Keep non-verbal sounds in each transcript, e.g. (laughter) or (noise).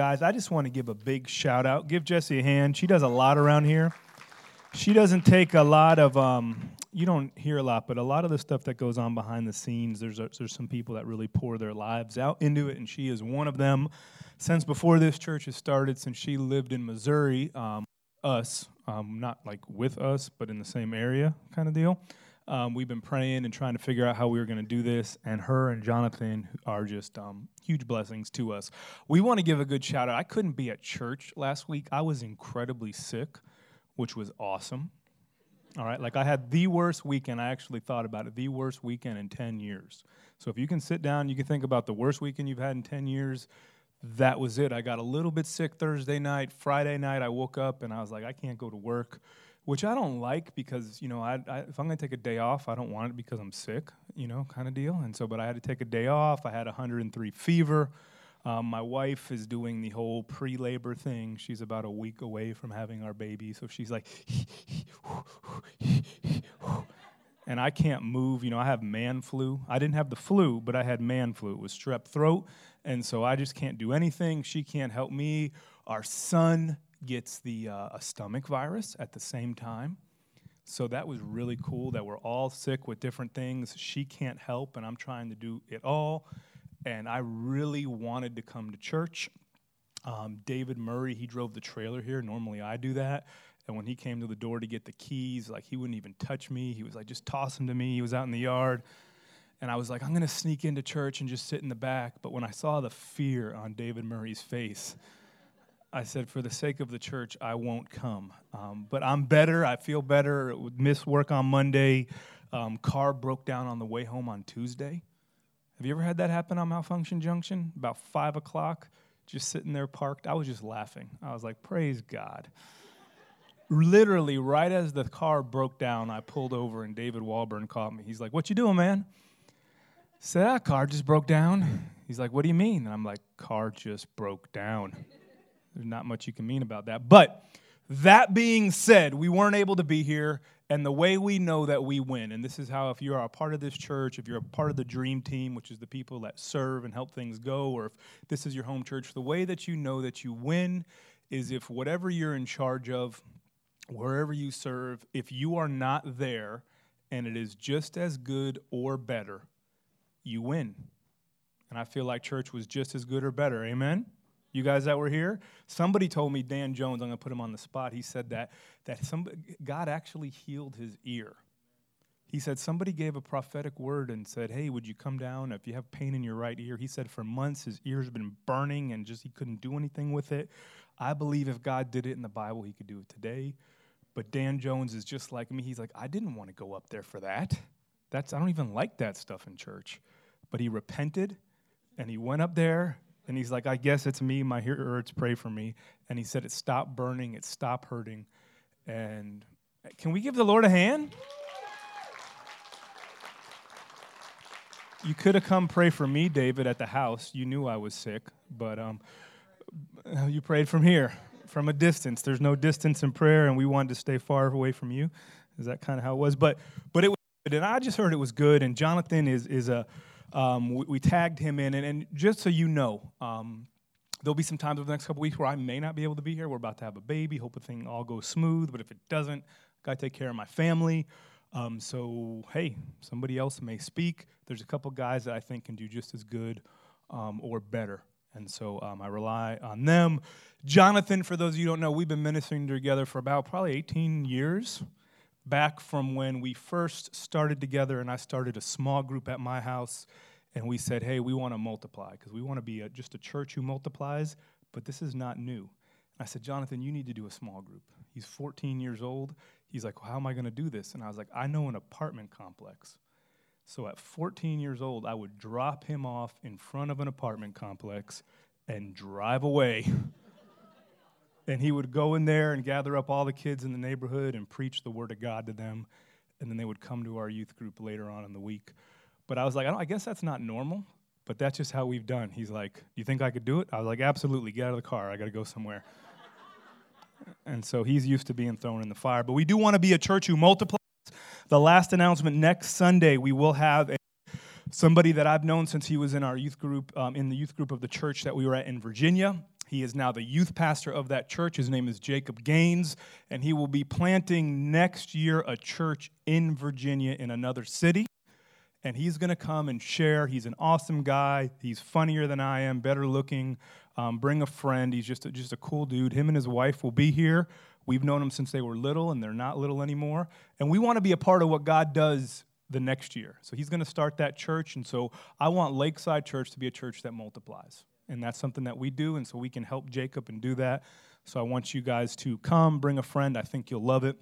Guys, I just want to give a big shout out. Give Jessie a hand. She does a lot around here. She doesn't take a lot of, um, you don't hear a lot, but a lot of the stuff that goes on behind the scenes, there's, a, there's some people that really pour their lives out into it, and she is one of them. Since before this church has started, since she lived in Missouri, um, us, um, not like with us, but in the same area kind of deal. Um, we've been praying and trying to figure out how we were going to do this, and her and Jonathan are just um, huge blessings to us. We want to give a good shout out. I couldn't be at church last week. I was incredibly sick, which was awesome. All right, like I had the worst weekend. I actually thought about it, the worst weekend in 10 years. So if you can sit down, you can think about the worst weekend you've had in 10 years. That was it. I got a little bit sick Thursday night. Friday night, I woke up and I was like, I can't go to work which I don't like because you know I, I, if I'm to take a day off, I don't want it because I'm sick, you know, kind of deal. And so, but I had to take a day off. I had 103 fever. Um, my wife is doing the whole pre-labor thing. She's about a week away from having our baby, so she's like, (laughs) and I can't move. You know, I have man flu. I didn't have the flu, but I had man flu. It was strep throat, and so I just can't do anything. She can't help me. Our son gets the uh, a stomach virus at the same time. So that was really cool that we're all sick with different things. She can't help, and I'm trying to do it all. And I really wanted to come to church. Um, David Murray, he drove the trailer here. Normally I do that. And when he came to the door to get the keys, like he wouldn't even touch me. He was like, just toss them to me. He was out in the yard. And I was like, I'm going to sneak into church and just sit in the back. But when I saw the fear on David Murray's face, I said, for the sake of the church, I won't come. Um, but I'm better. I feel better. Missed work on Monday. Um, car broke down on the way home on Tuesday. Have you ever had that happen on Malfunction Junction? About five o'clock, just sitting there parked. I was just laughing. I was like, praise God. Literally, right as the car broke down, I pulled over and David Walburn caught me. He's like, What you doing, man? I said, Ah, car just broke down. He's like, What do you mean? And I'm like, Car just broke down. There's not much you can mean about that. But that being said, we weren't able to be here. And the way we know that we win, and this is how, if you are a part of this church, if you're a part of the dream team, which is the people that serve and help things go, or if this is your home church, the way that you know that you win is if whatever you're in charge of, wherever you serve, if you are not there and it is just as good or better, you win. And I feel like church was just as good or better. Amen? You guys that were here, somebody told me Dan Jones. I'm going to put him on the spot. He said that that somebody, God actually healed his ear. He said somebody gave a prophetic word and said, "Hey, would you come down if you have pain in your right ear?" He said for months his ears been burning and just he couldn't do anything with it. I believe if God did it in the Bible, he could do it today. But Dan Jones is just like me. He's like, "I didn't want to go up there for that. That's I don't even like that stuff in church." But he repented and he went up there and he's like, I guess it's me, my hearers pray for me. And he said, It stopped burning, it stopped hurting. And can we give the Lord a hand? You could have come pray for me, David, at the house. You knew I was sick, but um, you prayed from here, from a distance. There's no distance in prayer, and we wanted to stay far away from you. Is that kind of how it was? But but it was good, and I just heard it was good. And Jonathan is is a um, we, we, tagged him in. And, and just so you know, um, there'll be some times over the next couple weeks where I may not be able to be here. We're about to have a baby. Hope the thing all goes smooth. But if it doesn't, got to take care of my family. Um, so, hey, somebody else may speak. There's a couple guys that I think can do just as good um, or better. And so um, I rely on them. Jonathan, for those of you who don't know, we've been ministering together for about probably 18 years back from when we first started together and I started a small group at my house and we said, hey, we want to multiply because we want to be a, just a church who multiplies, but this is not new. And I said, Jonathan, you need to do a small group. He's 14 years old. He's like, well, how am I going to do this? And I was like, I know an apartment complex. So at 14 years old, I would drop him off in front of an apartment complex and drive away (laughs) and he would go in there and gather up all the kids in the neighborhood and preach the word of God to them. And then they would come to our youth group later on in the week. But I was like, I, I guess that's not normal, but that's just how we've done. He's like, Do You think I could do it? I was like, Absolutely. Get out of the car. I got to go somewhere. (laughs) and so he's used to being thrown in the fire. But we do want to be a church who multiplies. The last announcement next Sunday, we will have a somebody that I've known since he was in our youth group, um, in the youth group of the church that we were at in Virginia. He is now the youth pastor of that church. His name is Jacob Gaines, and he will be planting next year a church in Virginia in another city. And he's going to come and share. He's an awesome guy. He's funnier than I am, better looking. Um, bring a friend. He's just a, just a cool dude. Him and his wife will be here. We've known them since they were little, and they're not little anymore. And we want to be a part of what God does the next year. So he's going to start that church. And so I want Lakeside Church to be a church that multiplies and that's something that we do, and so we can help Jacob and do that. So I want you guys to come, bring a friend. I think you'll love it.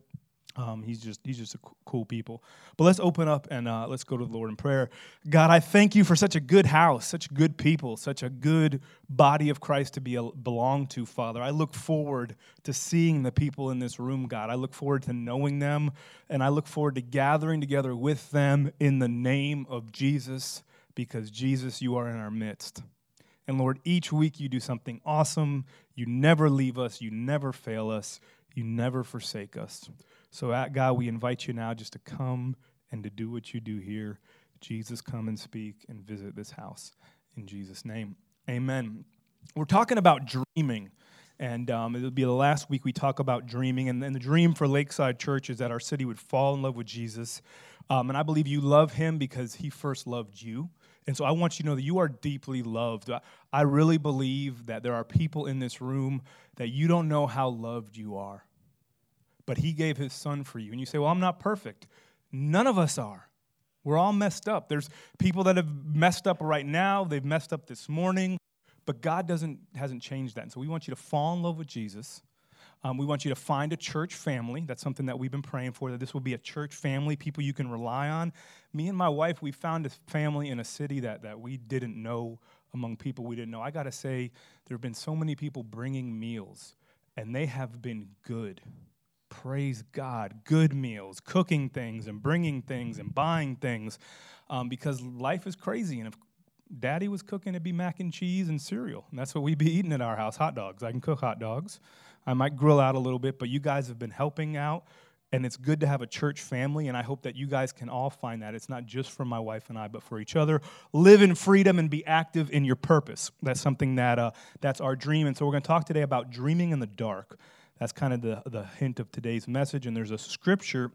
Um, he's just he's just a cool people. But let's open up and uh, let's go to the Lord in prayer. God, I thank you for such a good house, such good people, such a good body of Christ to be belong to, Father. I look forward to seeing the people in this room, God. I look forward to knowing them, and I look forward to gathering together with them in the name of Jesus, because Jesus, you are in our midst. And Lord, each week you do something awesome. You never leave us, you never fail us, you never forsake us. So, at God, we invite you now just to come and to do what you do here. Jesus, come and speak and visit this house. In Jesus' name, amen. We're talking about dreaming. And um, it'll be the last week we talk about dreaming. And, and, the dream for Lakeside Church is that our city would fall in love with Jesus. Um, and I believe you love him because he first loved you. And so I want you to know that you are deeply loved. I really believe that there are people in this room that you don't know how loved you are. But He gave His Son for you. And you say, Well, I'm not perfect. None of us are. We're all messed up. There's people that have messed up right now, they've messed up this morning, but God doesn't, hasn't changed that. And so we want you to fall in love with Jesus. Um, we want you to find a church family. That's something that we've been praying for, that this will be a church family, people you can rely on. Me and my wife, we found a family in a city that, that we didn't know among people we didn't know. I got to say, there have been so many people bringing meals, and they have been good. Praise God. Good meals, cooking things and bringing things and buying things um, because life is crazy. And if daddy was cooking, it'd be mac and cheese and cereal. And that's what we'd be eating at our house hot dogs. I can cook hot dogs. I might grill out a little bit, but you guys have been helping out, and it's good to have a church family, and I hope that you guys can all find that. It's not just for my wife and I, but for each other. Live in freedom and be active in your purpose. That's something that uh, that's our dream. And so we're going to talk today about dreaming in the dark. That's kind of the, the hint of today's message. And there's a scripture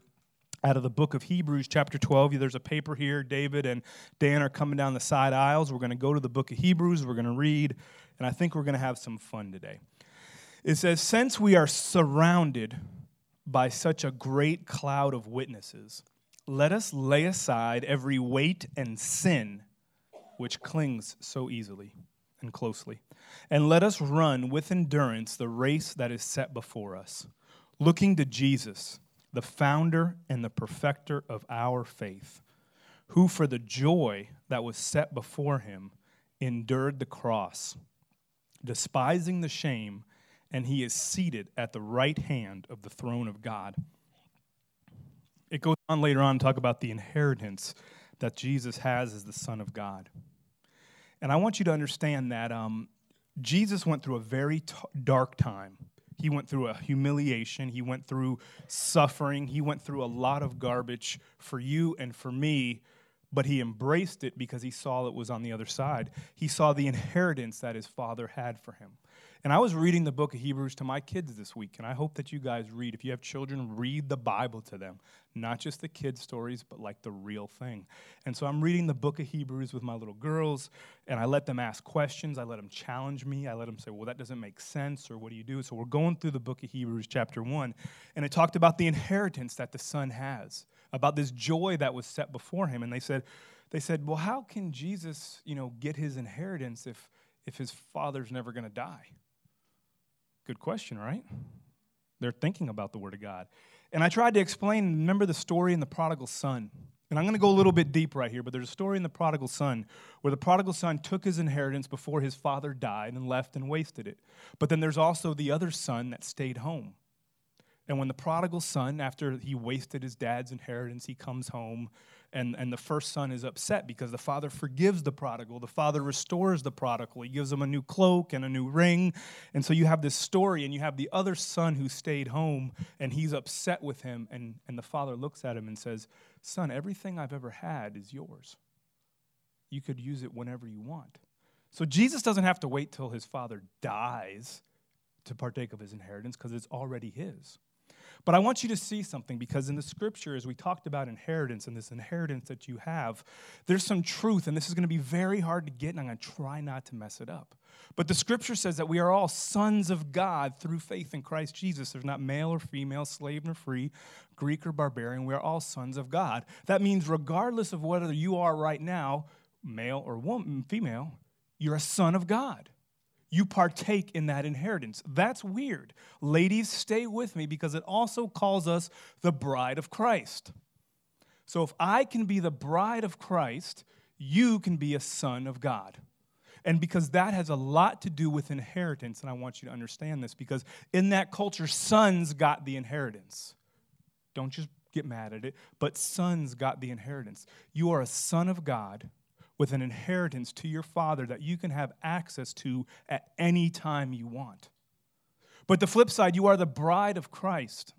out of the book of Hebrews, chapter 12. There's a paper here. David and Dan are coming down the side aisles. We're going to go to the book of Hebrews. We're going to read, and I think we're going to have some fun today. It says, Since we are surrounded by such a great cloud of witnesses, let us lay aside every weight and sin which clings so easily and closely, and let us run with endurance the race that is set before us, looking to Jesus, the founder and the perfecter of our faith, who for the joy that was set before him endured the cross, despising the shame and he is seated at the right hand of the throne of God. It goes on later on to talk about the inheritance that Jesus has as the Son of God. And I want you to understand that um, Jesus went through a very t- dark time. He went through a humiliation. He went through suffering. He went through a lot of garbage for you and for me, but he embraced it because he saw it was on the other side. He saw the inheritance that his father had for him. And I was reading the book of Hebrews to my kids this week, and I hope that you guys read. If you have children, read the Bible to them, not just the kids' stories, but like the real thing. And so I'm reading the book of Hebrews with my little girls, and I let them ask questions. I let them challenge me. I let them say, Well, that doesn't make sense, or what do you do? So we're going through the book of Hebrews, chapter one, and it talked about the inheritance that the Son has, about this joy that was set before him. And they said, they said, Well, how can Jesus, you know, get his inheritance if if his father's never going to die? Good question, right? They're thinking about the Word of God. And I tried to explain, remember the story in the prodigal son. And I'm going to go a little bit deep right here, but there's a story in the prodigal son where the prodigal son took his inheritance before his father died and left and wasted it. But then there's also the other son that stayed home. And when the prodigal son, after he wasted his dad's inheritance, he comes home and, and the first son is upset because the father forgives the prodigal. The father restores the prodigal. He gives him a new cloak and a new ring. And so you have this story, and you have the other son who stayed home, and he's upset with him. And, and the father looks at him and says, Son, everything I've ever had is yours. You could use it whenever you want. So Jesus doesn't have to wait till his father dies to partake of his inheritance because it's already his. But I want you to see something because in the scripture, as we talked about inheritance and this inheritance that you have, there's some truth, and this is going to be very hard to get, and I'm going to try not to mess it up. But the scripture says that we are all sons of God through faith in Christ Jesus. There's not male or female, slave nor free, Greek or barbarian. We are all sons of God. That means, regardless of whether you are right now, male or woman, female, you're a son of God you partake in that inheritance. That's weird. Ladies, stay with me because it also calls us the bride of Christ. So if I can be the bride of Christ, you can be a son of God. And because that has a lot to do with inheritance, and I want you to understand this because in that culture, sons got the inheritance. Don't just get mad at it, but sons got the inheritance. You are a son of God with an inheritance to your father that you can have access to at any time you want. But the flip side, you are the bride of Christ.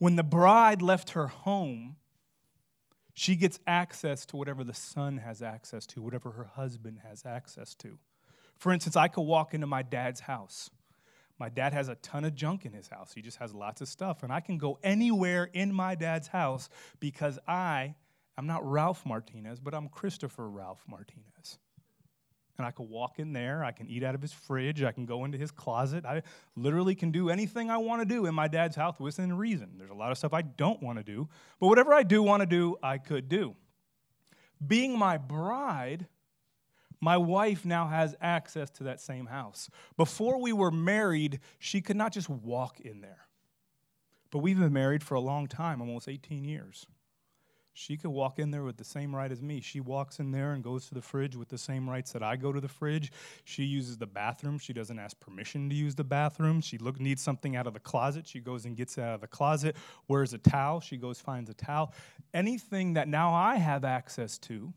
When the bride left her home, she gets access to whatever the son has access to, whatever her husband has access to. For instance, I could walk into my dad's house. My dad has a ton of junk in his house. He just has lots of stuff. And I can go anywhere in my dad's house because I I'm not Ralph Martinez, but I'm Christopher Ralph Martinez. And I can walk in there, I can eat out of his fridge, I can go into his closet. I literally can do anything I want to do in my dad's house within reason. There's a lot of stuff I don't want to do, but whatever I do want to do, I could do. Being my bride, my wife now has access to that same house. Before we were married, she could not just walk in there. But we've been married for a long time, almost 18 years. She could walk in there with the same right as me. She walks in there and goes to the fridge with the same rights that I go to the fridge. She uses the bathroom. She doesn't ask permission to use the bathroom. She look, needs something out of the closet. She goes and gets it out of the closet. wears a towel? She goes finds a towel. Anything that now I have access to,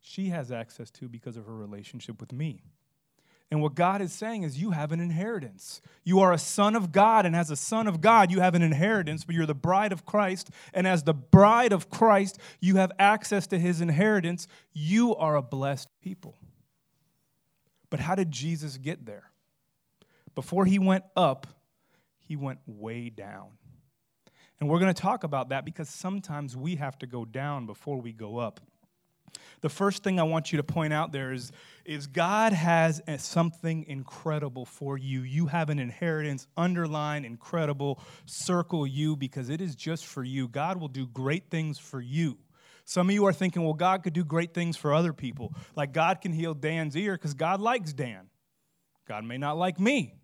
she has access to because of her relationship with me. And what God is saying is, you have an inheritance. You are a son of God, and as a son of God, you have an inheritance, but you're the bride of Christ. And as the bride of Christ, you have access to his inheritance. You are a blessed people. But how did Jesus get there? Before he went up, he went way down. And we're going to talk about that because sometimes we have to go down before we go up. The first thing I want you to point out there is, is God has something incredible for you. You have an inheritance, underline incredible, circle you because it is just for you. God will do great things for you. Some of you are thinking, well, God could do great things for other people. Like God can heal Dan's ear because God likes Dan. God may not like me.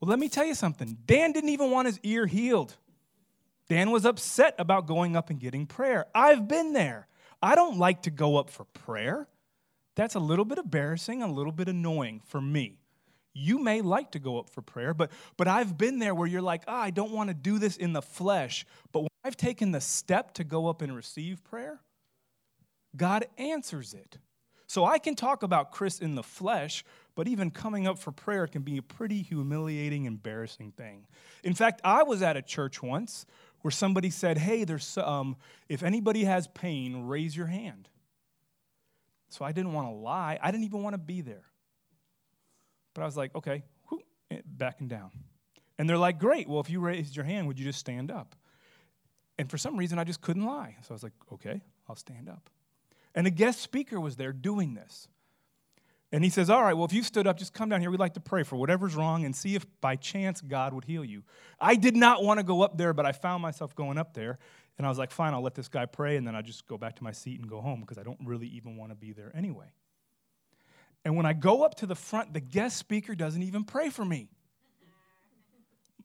Well, let me tell you something. Dan didn't even want his ear healed. Dan was upset about going up and getting prayer. I've been there. I don't like to go up for prayer. That's a little bit embarrassing, a little bit annoying for me. You may like to go up for prayer, but, but I've been there where you're like, oh, I don't want to do this in the flesh. But when I've taken the step to go up and receive prayer, God answers it. So I can talk about Chris in the flesh, but even coming up for prayer can be a pretty humiliating, embarrassing thing. In fact, I was at a church once where somebody said, Hey, there's, um, if anybody has pain, raise your hand. So I didn't want to lie. I didn't even want to be there. But I was like, Okay, whoop, eh, backing down. And they're like, Great. Well, if you raised your hand, would you just stand up? And for some reason, I just couldn't lie. So I was like, Okay, I'll stand up. And a guest speaker was there doing this. And he says, All right, well, if you stood up, just come down here. We'd like to pray for whatever's wrong and see if by chance God would heal you. I did not want to go up there, but I found myself going up there. And I was like, Fine, I'll let this guy pray. And then I just go back to my seat and go home because I don't really even want to be there anyway. And when I go up to the front, the guest speaker doesn't even pray for me.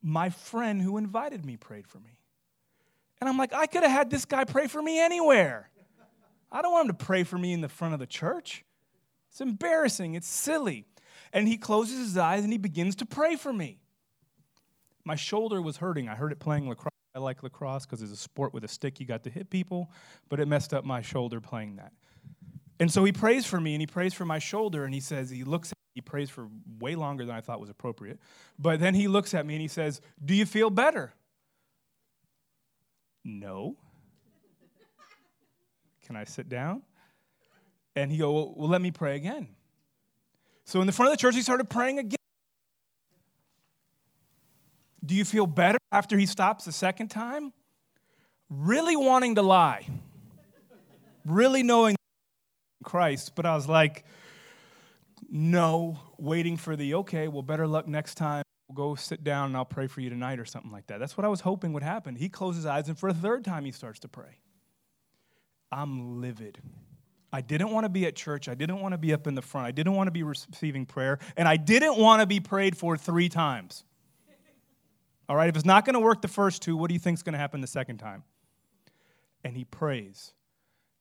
My friend who invited me prayed for me. And I'm like, I could have had this guy pray for me anywhere. I don't want him to pray for me in the front of the church. It's embarrassing. It's silly. And he closes his eyes and he begins to pray for me. My shoulder was hurting. I heard it playing lacrosse. I like lacrosse because it's a sport with a stick. You got to hit people, but it messed up my shoulder playing that. And so he prays for me and he prays for my shoulder and he says, he looks at me, he prays for way longer than I thought was appropriate. But then he looks at me and he says, Do you feel better? No. Can I sit down? And he go, well, well, let me pray again. So in the front of the church, he started praying again. Do you feel better after he stops the second time? Really wanting to lie, really knowing Christ, but I was like, no, waiting for the okay, well, better luck next time. We'll go sit down and I'll pray for you tonight or something like that. That's what I was hoping would happen. He closes his eyes, and for a third time, he starts to pray. I'm livid. I didn't want to be at church. I didn't want to be up in the front. I didn't want to be receiving prayer. And I didn't want to be prayed for three times. All right, if it's not going to work the first two, what do you think is going to happen the second time? And he prays.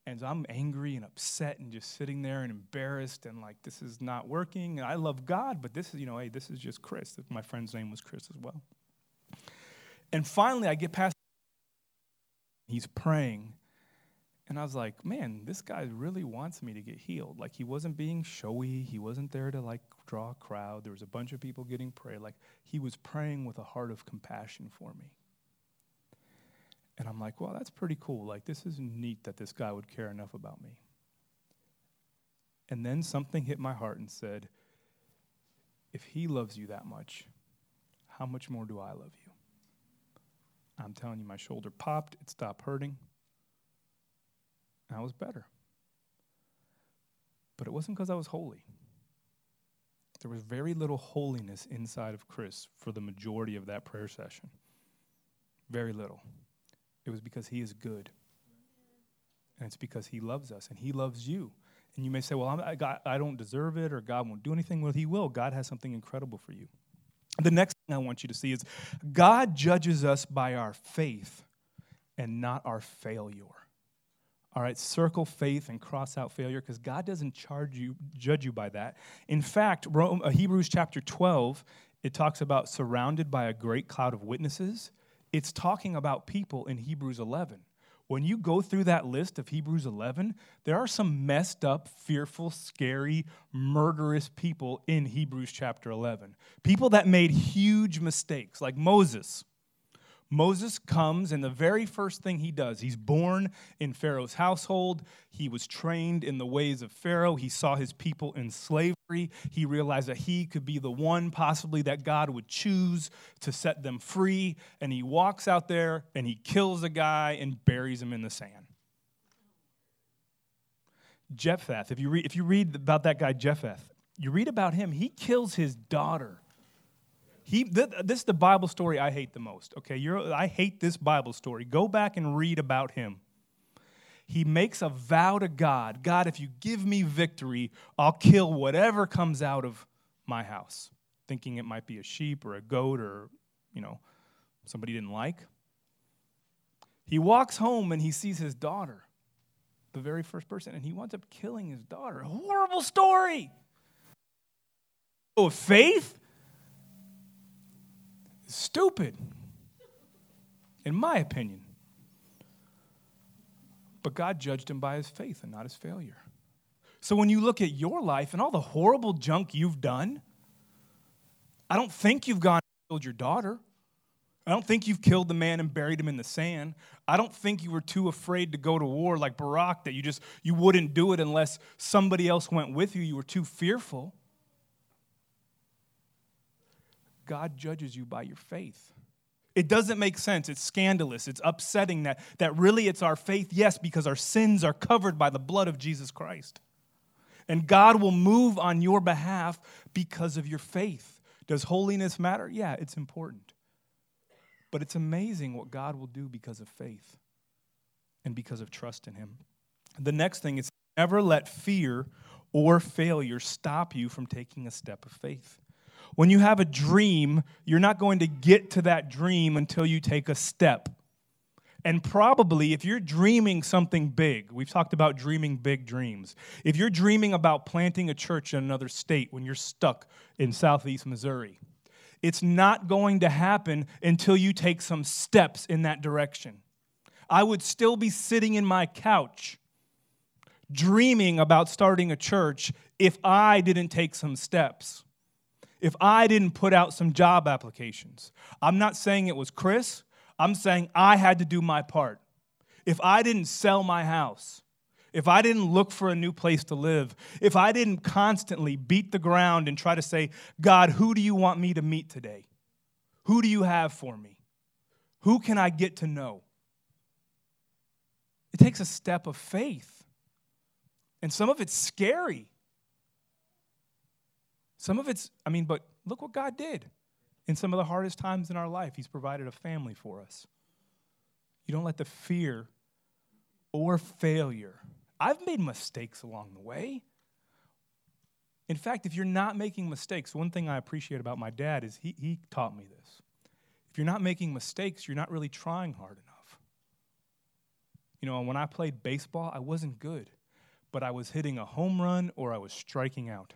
And I'm angry and upset and just sitting there and embarrassed and like, this is not working. And I love God, but this is, you know, hey, this is just Chris. My friend's name was Chris as well. And finally, I get past, he's praying. And I was like, man, this guy really wants me to get healed. Like, he wasn't being showy. He wasn't there to, like, draw a crowd. There was a bunch of people getting prayer. Like, he was praying with a heart of compassion for me. And I'm like, well, that's pretty cool. Like, this is neat that this guy would care enough about me. And then something hit my heart and said, if he loves you that much, how much more do I love you? I'm telling you, my shoulder popped, it stopped hurting. I was better. But it wasn't because I was holy. There was very little holiness inside of Chris for the majority of that prayer session. Very little. It was because he is good. And it's because he loves us and he loves you. And you may say, well, I, God, I don't deserve it or God won't do anything. Well, he will. God has something incredible for you. The next thing I want you to see is God judges us by our faith and not our failure. All right, circle faith and cross out failure because God doesn't charge you, judge you by that. In fact, Rome, uh, Hebrews chapter 12, it talks about surrounded by a great cloud of witnesses. It's talking about people in Hebrews 11. When you go through that list of Hebrews 11, there are some messed up, fearful, scary, murderous people in Hebrews chapter 11. People that made huge mistakes, like Moses. Moses comes, and the very first thing he does, he's born in Pharaoh's household. He was trained in the ways of Pharaoh. He saw his people in slavery. He realized that he could be the one, possibly, that God would choose to set them free. And he walks out there and he kills a guy and buries him in the sand. Jephthah, if you read, if you read about that guy, Jephthah, you read about him, he kills his daughter he, th- this is the Bible story I hate the most. Okay, You're, I hate this Bible story. Go back and read about him. He makes a vow to God God, if you give me victory, I'll kill whatever comes out of my house, thinking it might be a sheep or a goat or, you know, somebody didn't like. He walks home and he sees his daughter, the very first person, and he winds up killing his daughter. A horrible story. Oh, faith? Stupid, in my opinion. But God judged him by his faith and not his failure. So when you look at your life and all the horrible junk you've done, I don't think you've gone and killed your daughter. I don't think you've killed the man and buried him in the sand. I don't think you were too afraid to go to war like Barak that you just you wouldn't do it unless somebody else went with you. You were too fearful. God judges you by your faith. It doesn't make sense. It's scandalous. It's upsetting that, that really it's our faith, yes, because our sins are covered by the blood of Jesus Christ. And God will move on your behalf because of your faith. Does holiness matter? Yeah, it's important. But it's amazing what God will do because of faith and because of trust in Him. The next thing is never let fear or failure stop you from taking a step of faith. When you have a dream, you're not going to get to that dream until you take a step. And probably if you're dreaming something big, we've talked about dreaming big dreams. If you're dreaming about planting a church in another state when you're stuck in southeast Missouri, it's not going to happen until you take some steps in that direction. I would still be sitting in my couch dreaming about starting a church if I didn't take some steps if I didn't put out some job applications. I'm not saying it was Chris, I'm saying I had to do my part. If I didn't sell my house, if I didn't look for a new place to live, if I didn't constantly beat the ground and try to say, God, who do you want me to meet today? Who do you have for me? Who can I get to know? It takes a step of faith. And some of it's scary. Some of it's, I mean, but look what God did. In some of the hardest times in our life, He's provided a family for us. You don't let the fear or failure. I've made mistakes along the way. In fact, if you're not making mistakes, one thing I appreciate about my dad is he, he taught me this. If you're not making mistakes, you're not really trying hard enough. You know, when I played baseball, I wasn't good, but I was hitting a home run or I was striking out.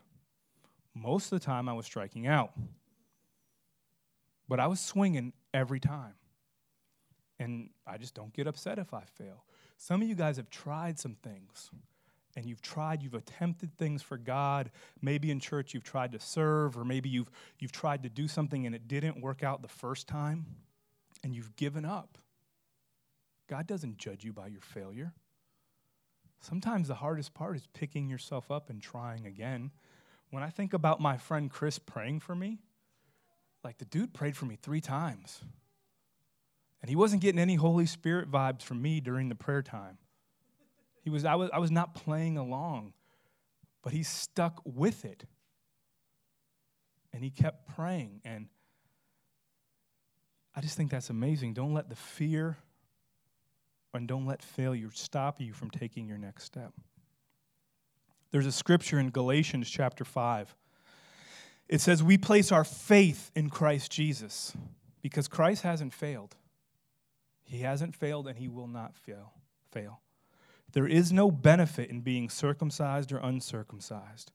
Most of the time, I was striking out. But I was swinging every time. And I just don't get upset if I fail. Some of you guys have tried some things and you've tried, you've attempted things for God. Maybe in church you've tried to serve, or maybe you've, you've tried to do something and it didn't work out the first time, and you've given up. God doesn't judge you by your failure. Sometimes the hardest part is picking yourself up and trying again. When I think about my friend Chris praying for me, like the dude prayed for me three times. And he wasn't getting any Holy Spirit vibes from me during the prayer time. He was, I, was, I was not playing along, but he stuck with it. And he kept praying. And I just think that's amazing. Don't let the fear and don't let failure stop you from taking your next step. There's a scripture in Galatians chapter 5. It says, We place our faith in Christ Jesus because Christ hasn't failed. He hasn't failed and he will not fail. fail. There is no benefit in being circumcised or uncircumcised.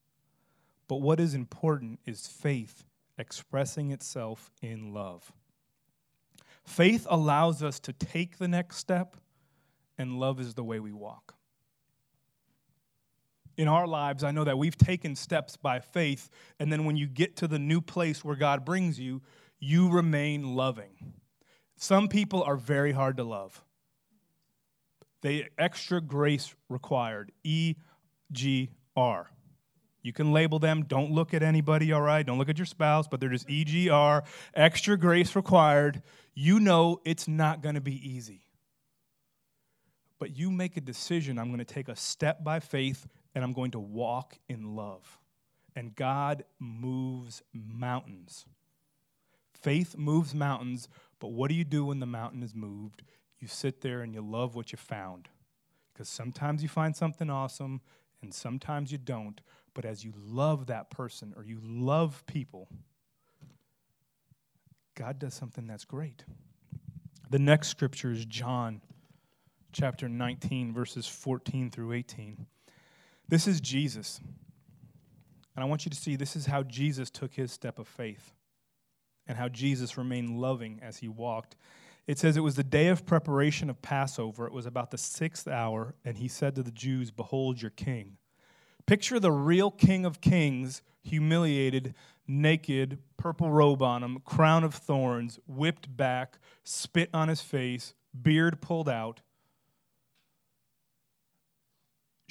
But what is important is faith expressing itself in love. Faith allows us to take the next step, and love is the way we walk. In our lives, I know that we've taken steps by faith, and then when you get to the new place where God brings you, you remain loving. Some people are very hard to love. They extra grace required. E G R. You can label them. Don't look at anybody, all right? Don't look at your spouse, but they're just EGR, extra grace required. You know it's not going to be easy. But you make a decision I'm going to take a step by faith and I'm going to walk in love. And God moves mountains. Faith moves mountains but what do you do when the mountain is moved? You sit there and you love what you found. Because sometimes you find something awesome and sometimes you don't. But as you love that person or you love people, God does something that's great. The next scripture is John chapter 19, verses 14 through 18. This is Jesus. And I want you to see this is how Jesus took his step of faith and how Jesus remained loving as he walked. It says it was the day of preparation of Passover. It was about the sixth hour, and he said to the Jews, Behold your king. Picture the real king of kings, humiliated, naked, purple robe on him, crown of thorns, whipped back, spit on his face, beard pulled out,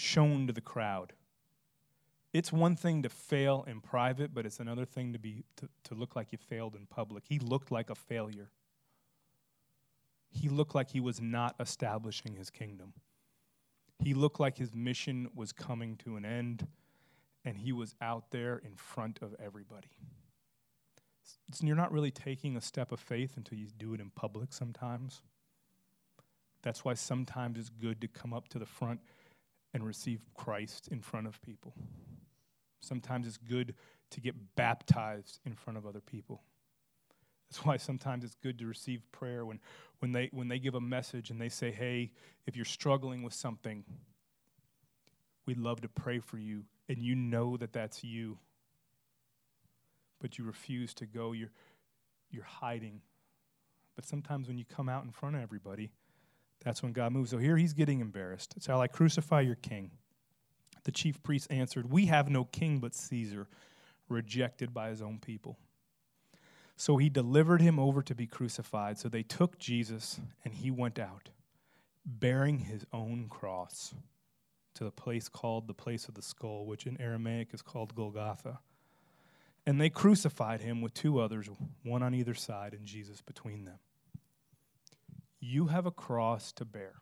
shown to the crowd it's one thing to fail in private, but it's another thing to be to, to look like you failed in public. He looked like a failure. He looked like he was not establishing his kingdom. He looked like his mission was coming to an end, and he was out there in front of everybody. You're not really taking a step of faith until you do it in public sometimes. That's why sometimes it's good to come up to the front and receive Christ in front of people. Sometimes it's good to get baptized in front of other people. That's why sometimes it's good to receive prayer when, when, they, when they give a message and they say, hey, if you're struggling with something, we'd love to pray for you. And you know that that's you. But you refuse to go, you're, you're hiding. But sometimes when you come out in front of everybody, that's when God moves. So here he's getting embarrassed. Shall I crucify your king? The chief priest answered, We have no king but Caesar, rejected by his own people. So he delivered him over to be crucified. So they took Jesus, and he went out, bearing his own cross. to the place called the place of the skull, which in Aramaic is called Golgotha. And they crucified him with two others, one on either side, and Jesus between them. You have a cross to bear.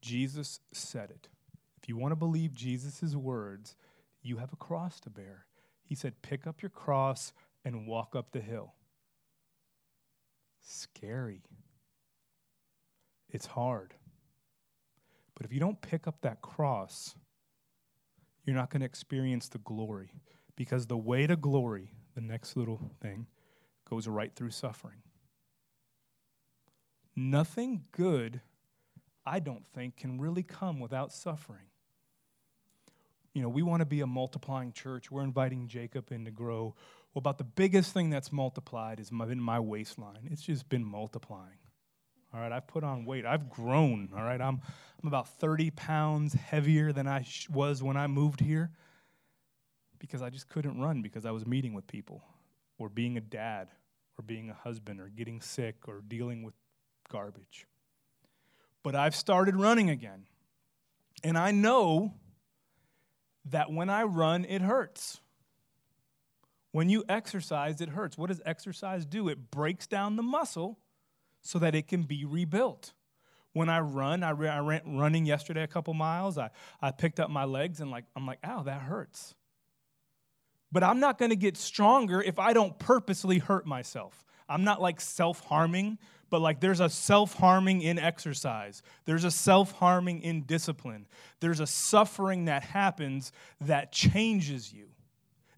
Jesus said it. If you want to believe Jesus' words, you have a cross to bear. He said, Pick up your cross and walk up the hill. Scary. It's hard. But if you don't pick up that cross, you're not going to experience the glory. Because the way to glory, the next little thing, goes right through suffering. Nothing good, I don't think, can really come without suffering. You know, we want to be a multiplying church. We're inviting Jacob in to grow. Well, about the biggest thing that's multiplied is my, my waistline. It's just been multiplying. All right, I've put on weight. I've grown. All right, I'm, I'm about 30 pounds heavier than I sh- was when I moved here because I just couldn't run because I was meeting with people or being a dad or being a husband or getting sick or dealing with garbage. But I've started running again. And I know that when I run, it hurts. When you exercise, it hurts. What does exercise do? It breaks down the muscle so that it can be rebuilt. When I run, I, re- I ran running yesterday a couple miles. I, I picked up my legs and like I'm like, ow, that hurts. But I'm not going to get stronger if I don't purposely hurt myself. I'm not like self harming, but like there's a self harming in exercise. There's a self harming in discipline. There's a suffering that happens that changes you.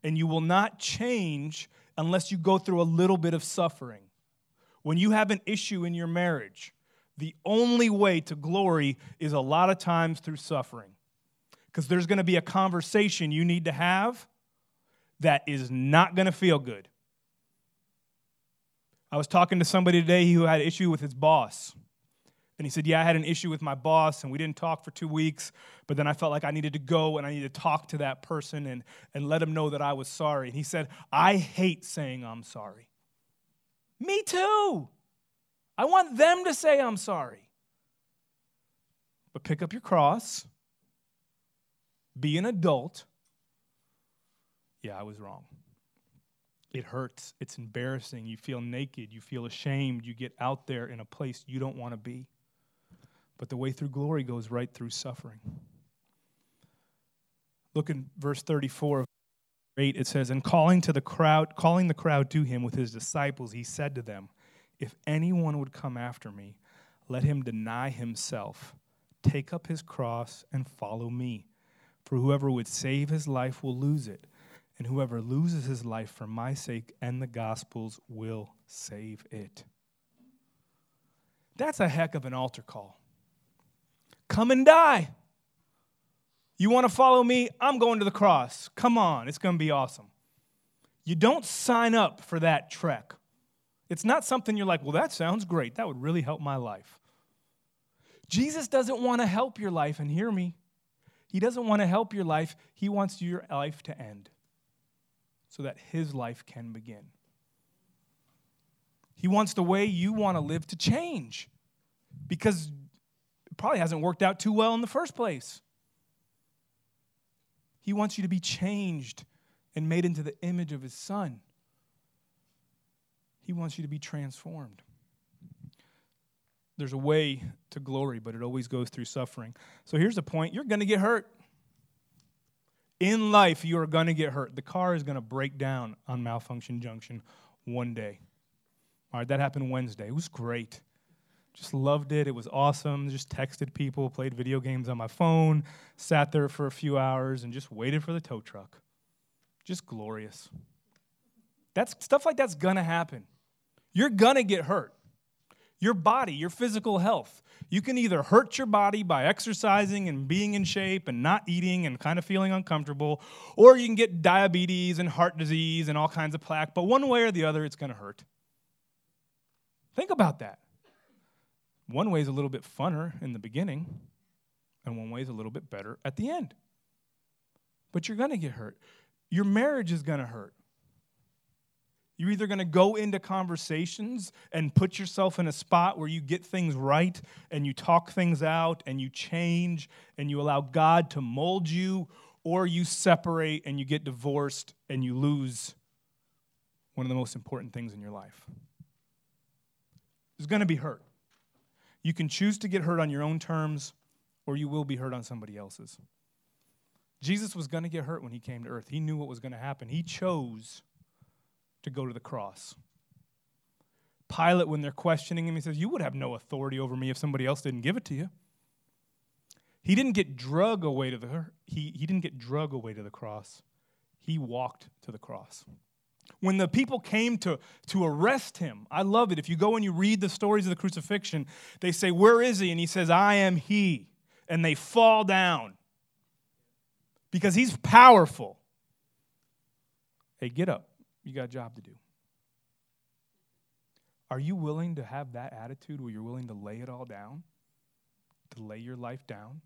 And you will not change unless you go through a little bit of suffering. When you have an issue in your marriage, the only way to glory is a lot of times through suffering. Because there's going to be a conversation you need to have that is not going to feel good. I was talking to somebody today who had an issue with his boss. And he said, Yeah, I had an issue with my boss, and we didn't talk for two weeks, but then I felt like I needed to go and I needed to talk to that person and, and let him know that I was sorry. And he said, I hate saying I'm sorry. Me too. I want them to say I'm sorry. But pick up your cross, be an adult. Yeah, I was wrong. It hurts. It's embarrassing. You feel naked. You feel ashamed. You get out there in a place you don't want to be. But the way through glory goes right through suffering. Look in verse 34 of 8 it says and calling to the crowd calling the crowd to him with his disciples he said to them if anyone would come after me let him deny himself take up his cross and follow me for whoever would save his life will lose it and whoever loses his life for my sake and the gospel's will save it that's a heck of an altar call come and die you want to follow me? I'm going to the cross. Come on, it's going to be awesome. You don't sign up for that trek. It's not something you're like, well, that sounds great. That would really help my life. Jesus doesn't want to help your life, and hear me. He doesn't want to help your life. He wants your life to end so that his life can begin. He wants the way you want to live to change because it probably hasn't worked out too well in the first place. He wants you to be changed and made into the image of his son. He wants you to be transformed. There's a way to glory, but it always goes through suffering. So here's the point you're going to get hurt. In life, you are going to get hurt. The car is going to break down on Malfunction Junction one day. All right, that happened Wednesday. It was great. Just loved it. It was awesome. Just texted people, played video games on my phone, sat there for a few hours, and just waited for the tow truck. Just glorious. That's stuff like that's gonna happen. You're gonna get hurt. Your body, your physical health. You can either hurt your body by exercising and being in shape and not eating and kind of feeling uncomfortable, or you can get diabetes and heart disease and all kinds of plaque. But one way or the other, it's gonna hurt. Think about that. One way is a little bit funner in the beginning, and one way is a little bit better at the end. But you're going to get hurt. Your marriage is going to hurt. You're either going to go into conversations and put yourself in a spot where you get things right and you talk things out and you change and you allow God to mold you, or you separate and you get divorced and you lose one of the most important things in your life. There's going to be hurt. You can choose to get hurt on your own terms, or you will be hurt on somebody else's. Jesus was going to get hurt when he came to earth. He knew what was going to happen. He chose to go to the cross. Pilate, when they're questioning him, he says, You would have no authority over me if somebody else didn't give it to you. He didn't get drug away to the he, he didn't get drug away to the cross. He walked to the cross. When the people came to, to arrest him, I love it. If you go and you read the stories of the crucifixion, they say, Where is he? And he says, I am he. And they fall down because he's powerful. Hey, get up. You got a job to do. Are you willing to have that attitude where you're willing to lay it all down? To lay your life down?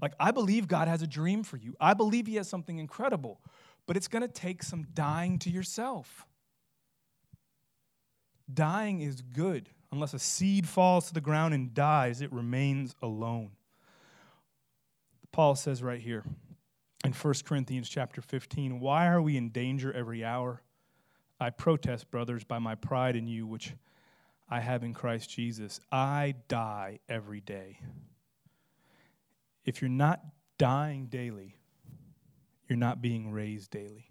Like, I believe God has a dream for you. I believe He has something incredible, but it's going to take some dying to yourself. Dying is good. Unless a seed falls to the ground and dies, it remains alone. Paul says right here, in 1 Corinthians chapter 15, why are we in danger every hour? I protest, brothers, by my pride in you, which I have in Christ Jesus. I die every day. If you're not dying daily, you're not being raised daily.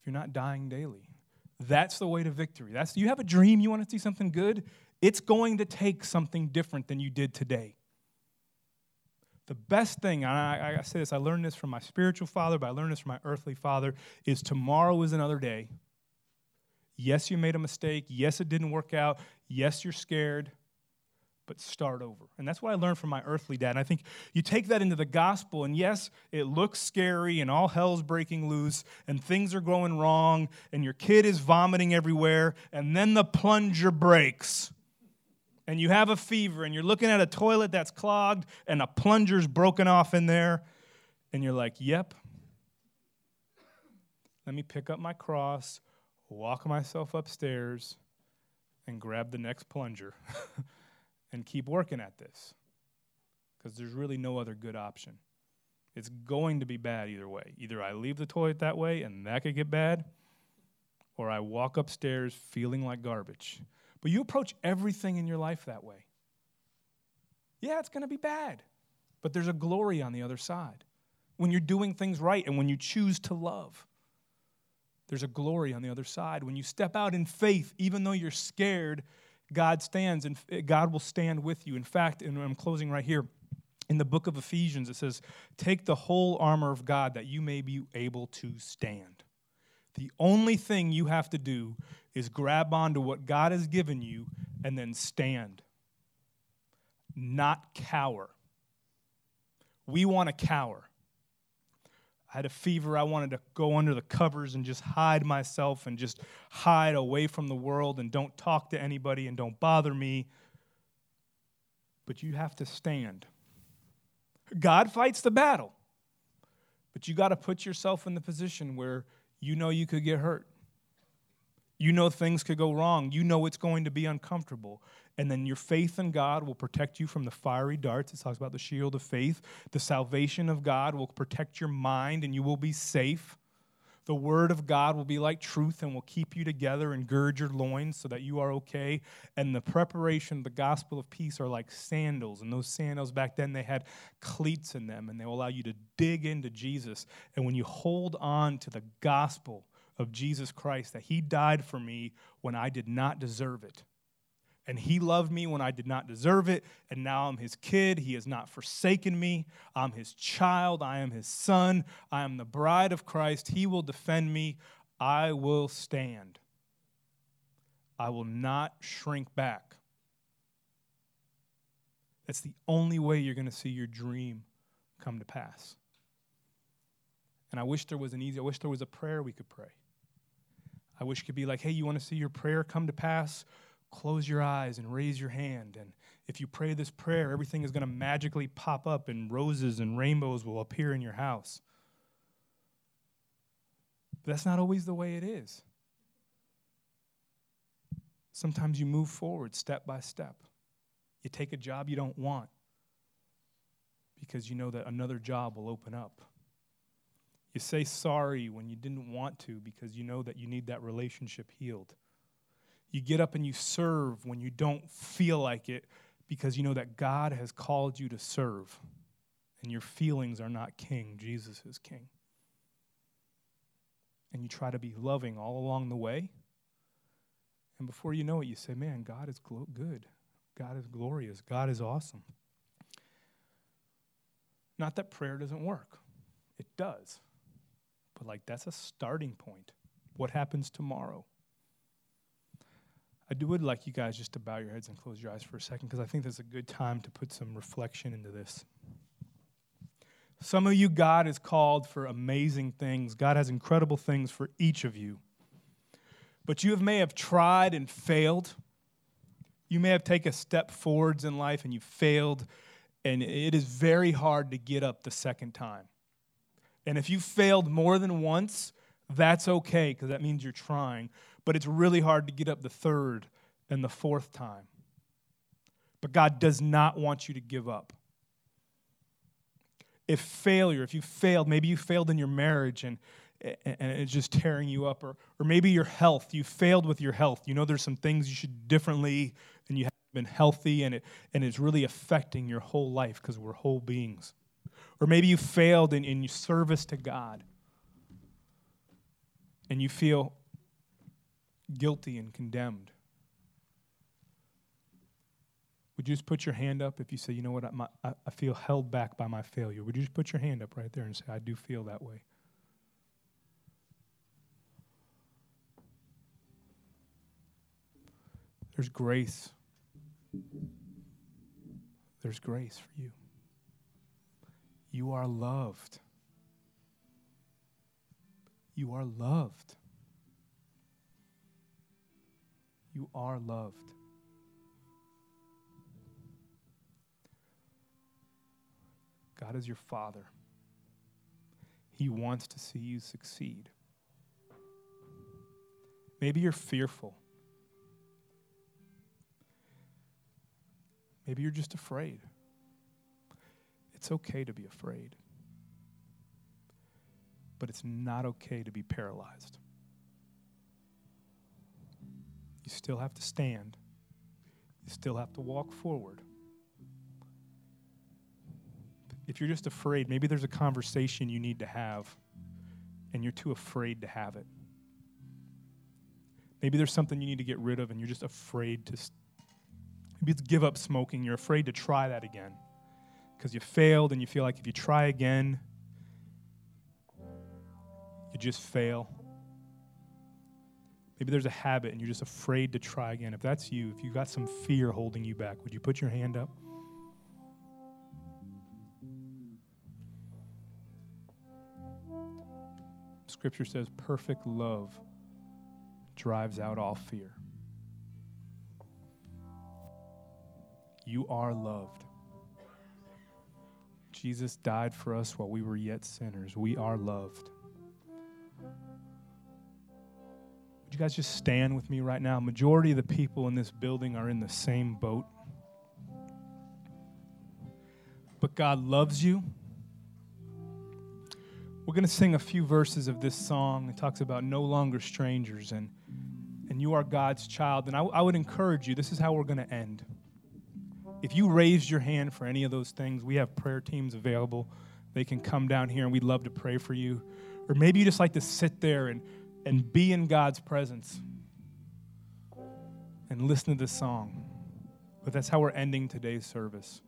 If you're not dying daily, that's the way to victory. That's you have a dream, you want to see something good, it's going to take something different than you did today. The best thing, and I, I say this, I learned this from my spiritual father, but I learned this from my earthly father, is tomorrow is another day. Yes, you made a mistake. Yes, it didn't work out. Yes, you're scared, but start over. And that's what I learned from my earthly dad. And I think you take that into the gospel, and yes, it looks scary, and all hell's breaking loose, and things are going wrong, and your kid is vomiting everywhere, and then the plunger breaks and you have a fever and you're looking at a toilet that's clogged and a plunger's broken off in there, and you're like, yep, let me pick up my cross, walk myself upstairs, and grab the next plunger (laughs) and keep working at this. Because there's really no other good option. It's going to be bad either way. Either I leave the toilet that way and that could get bad, or I walk upstairs feeling like garbage but you approach everything in your life that way. Yeah, it's going to be bad, but there's a glory on the other side. When you're doing things right and when you choose to love, there's a glory on the other side. When you step out in faith, even though you're scared, God stands and eh, God will stand with you. In fact, and I'm closing right here. In the book of Ephesians, it says, Take the whole armor of God that you may be able to stand. The only thing you have to do is grab onto what God has given you and then stand, not cower. We want to cower. I had a fever. I wanted to go under the covers and just hide myself and just hide away from the world and don't talk to anybody and don't bother me. But you have to stand. God fights the battle. But you got to put yourself in the position where you know you could get hurt. You know things could go wrong. You know it's going to be uncomfortable. And then your faith in God will protect you from the fiery darts. It talks about the shield of faith. The salvation of God will protect your mind and you will be safe. The word of God will be like truth and will keep you together and gird your loins so that you are okay. And the preparation the gospel of peace are like sandals. And those sandals back then, they had cleats in them and they will allow you to dig into Jesus. And when you hold on to the gospel, of Jesus Christ, that He died for me when I did not deserve it. And He loved me when I did not deserve it. And now I'm His kid. He has not forsaken me. I'm His child. I am His son. I am the bride of Christ. He will defend me. I will stand. I will not shrink back. That's the only way you're going to see your dream come to pass. And I wish there was an easy, I wish there was a prayer we could pray. I wish it could be like, hey, you want to see your prayer come to pass? Close your eyes and raise your hand. And if you pray this prayer, everything is going to magically pop up and roses and rainbows will appear in your house. But that's not always the way it is. Sometimes you move forward step by step. You take a job you don't want because you know that another job will open up. You say sorry when you didn't want to because you know that you need that relationship healed. You get up and you serve when you don't feel like it because you know that God has called you to serve and your feelings are not king, Jesus is king. And you try to be loving all along the way. And before you know it, you say, Man, God is glo- good. God is glorious. God is awesome. Not that prayer doesn't work, it does. But, like, that's a starting point. What happens tomorrow? I do would like you guys just to bow your heads and close your eyes for a second because I think that's a good time to put some reflection into this. Some of you, God has called for amazing things. God has incredible things for each of you. But you may have tried and failed. You may have taken a step forwards in life and you failed, and it is very hard to get up the second time. And if you failed more than once, that's okay because that means you're trying. But it's really hard to get up the third and the fourth time. But God does not want you to give up. If failure, if you failed, maybe you failed in your marriage and, and it's just tearing you up, or, or maybe your health, you failed with your health. You know there's some things you should differently and you haven't been healthy and, it, and it's really affecting your whole life because we're whole beings. Or maybe you failed in, in your service to God and you feel guilty and condemned. Would you just put your hand up if you say, you know what, I, I feel held back by my failure? Would you just put your hand up right there and say, I do feel that way? There's grace. There's grace for you. You are loved. You are loved. You are loved. God is your Father. He wants to see you succeed. Maybe you're fearful. Maybe you're just afraid. It's okay to be afraid, but it's not okay to be paralyzed. You still have to stand, you still have to walk forward. If you're just afraid, maybe there's a conversation you need to have and you're too afraid to have it. Maybe there's something you need to get rid of and you're just afraid to. Maybe it's give up smoking. You're afraid to try that again because you failed and you feel like if you try again, you just fail. Maybe there's a habit and you're just afraid to try again. If that's you, if you've got some fear holding you back, would you put your hand up? Scripture says perfect love drives out all fear. You are loved. Jesus died for us while we were yet sinners. We are loved. You guys just stand with me right now? Majority of the people in this building are in the same boat. But God loves you. We're going to sing a few verses of this song. It talks about no longer strangers and and you are God's child. And I, I would encourage you, this is how we're going to end. If you raised your hand for any of those things, we have prayer teams available. They can come down here and we'd love to pray for you. Or maybe you just like to sit there and, and be in God's presence and listen to this song. But that's how we're ending today's service.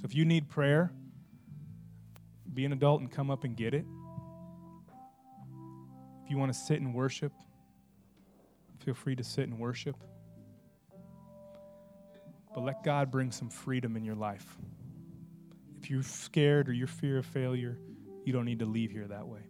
So if you need prayer, be an adult and come up and get it. If you want to sit and worship, feel free to sit and worship. But let God bring some freedom in your life. If you're scared or you're fear of failure, you don't need to leave here that way.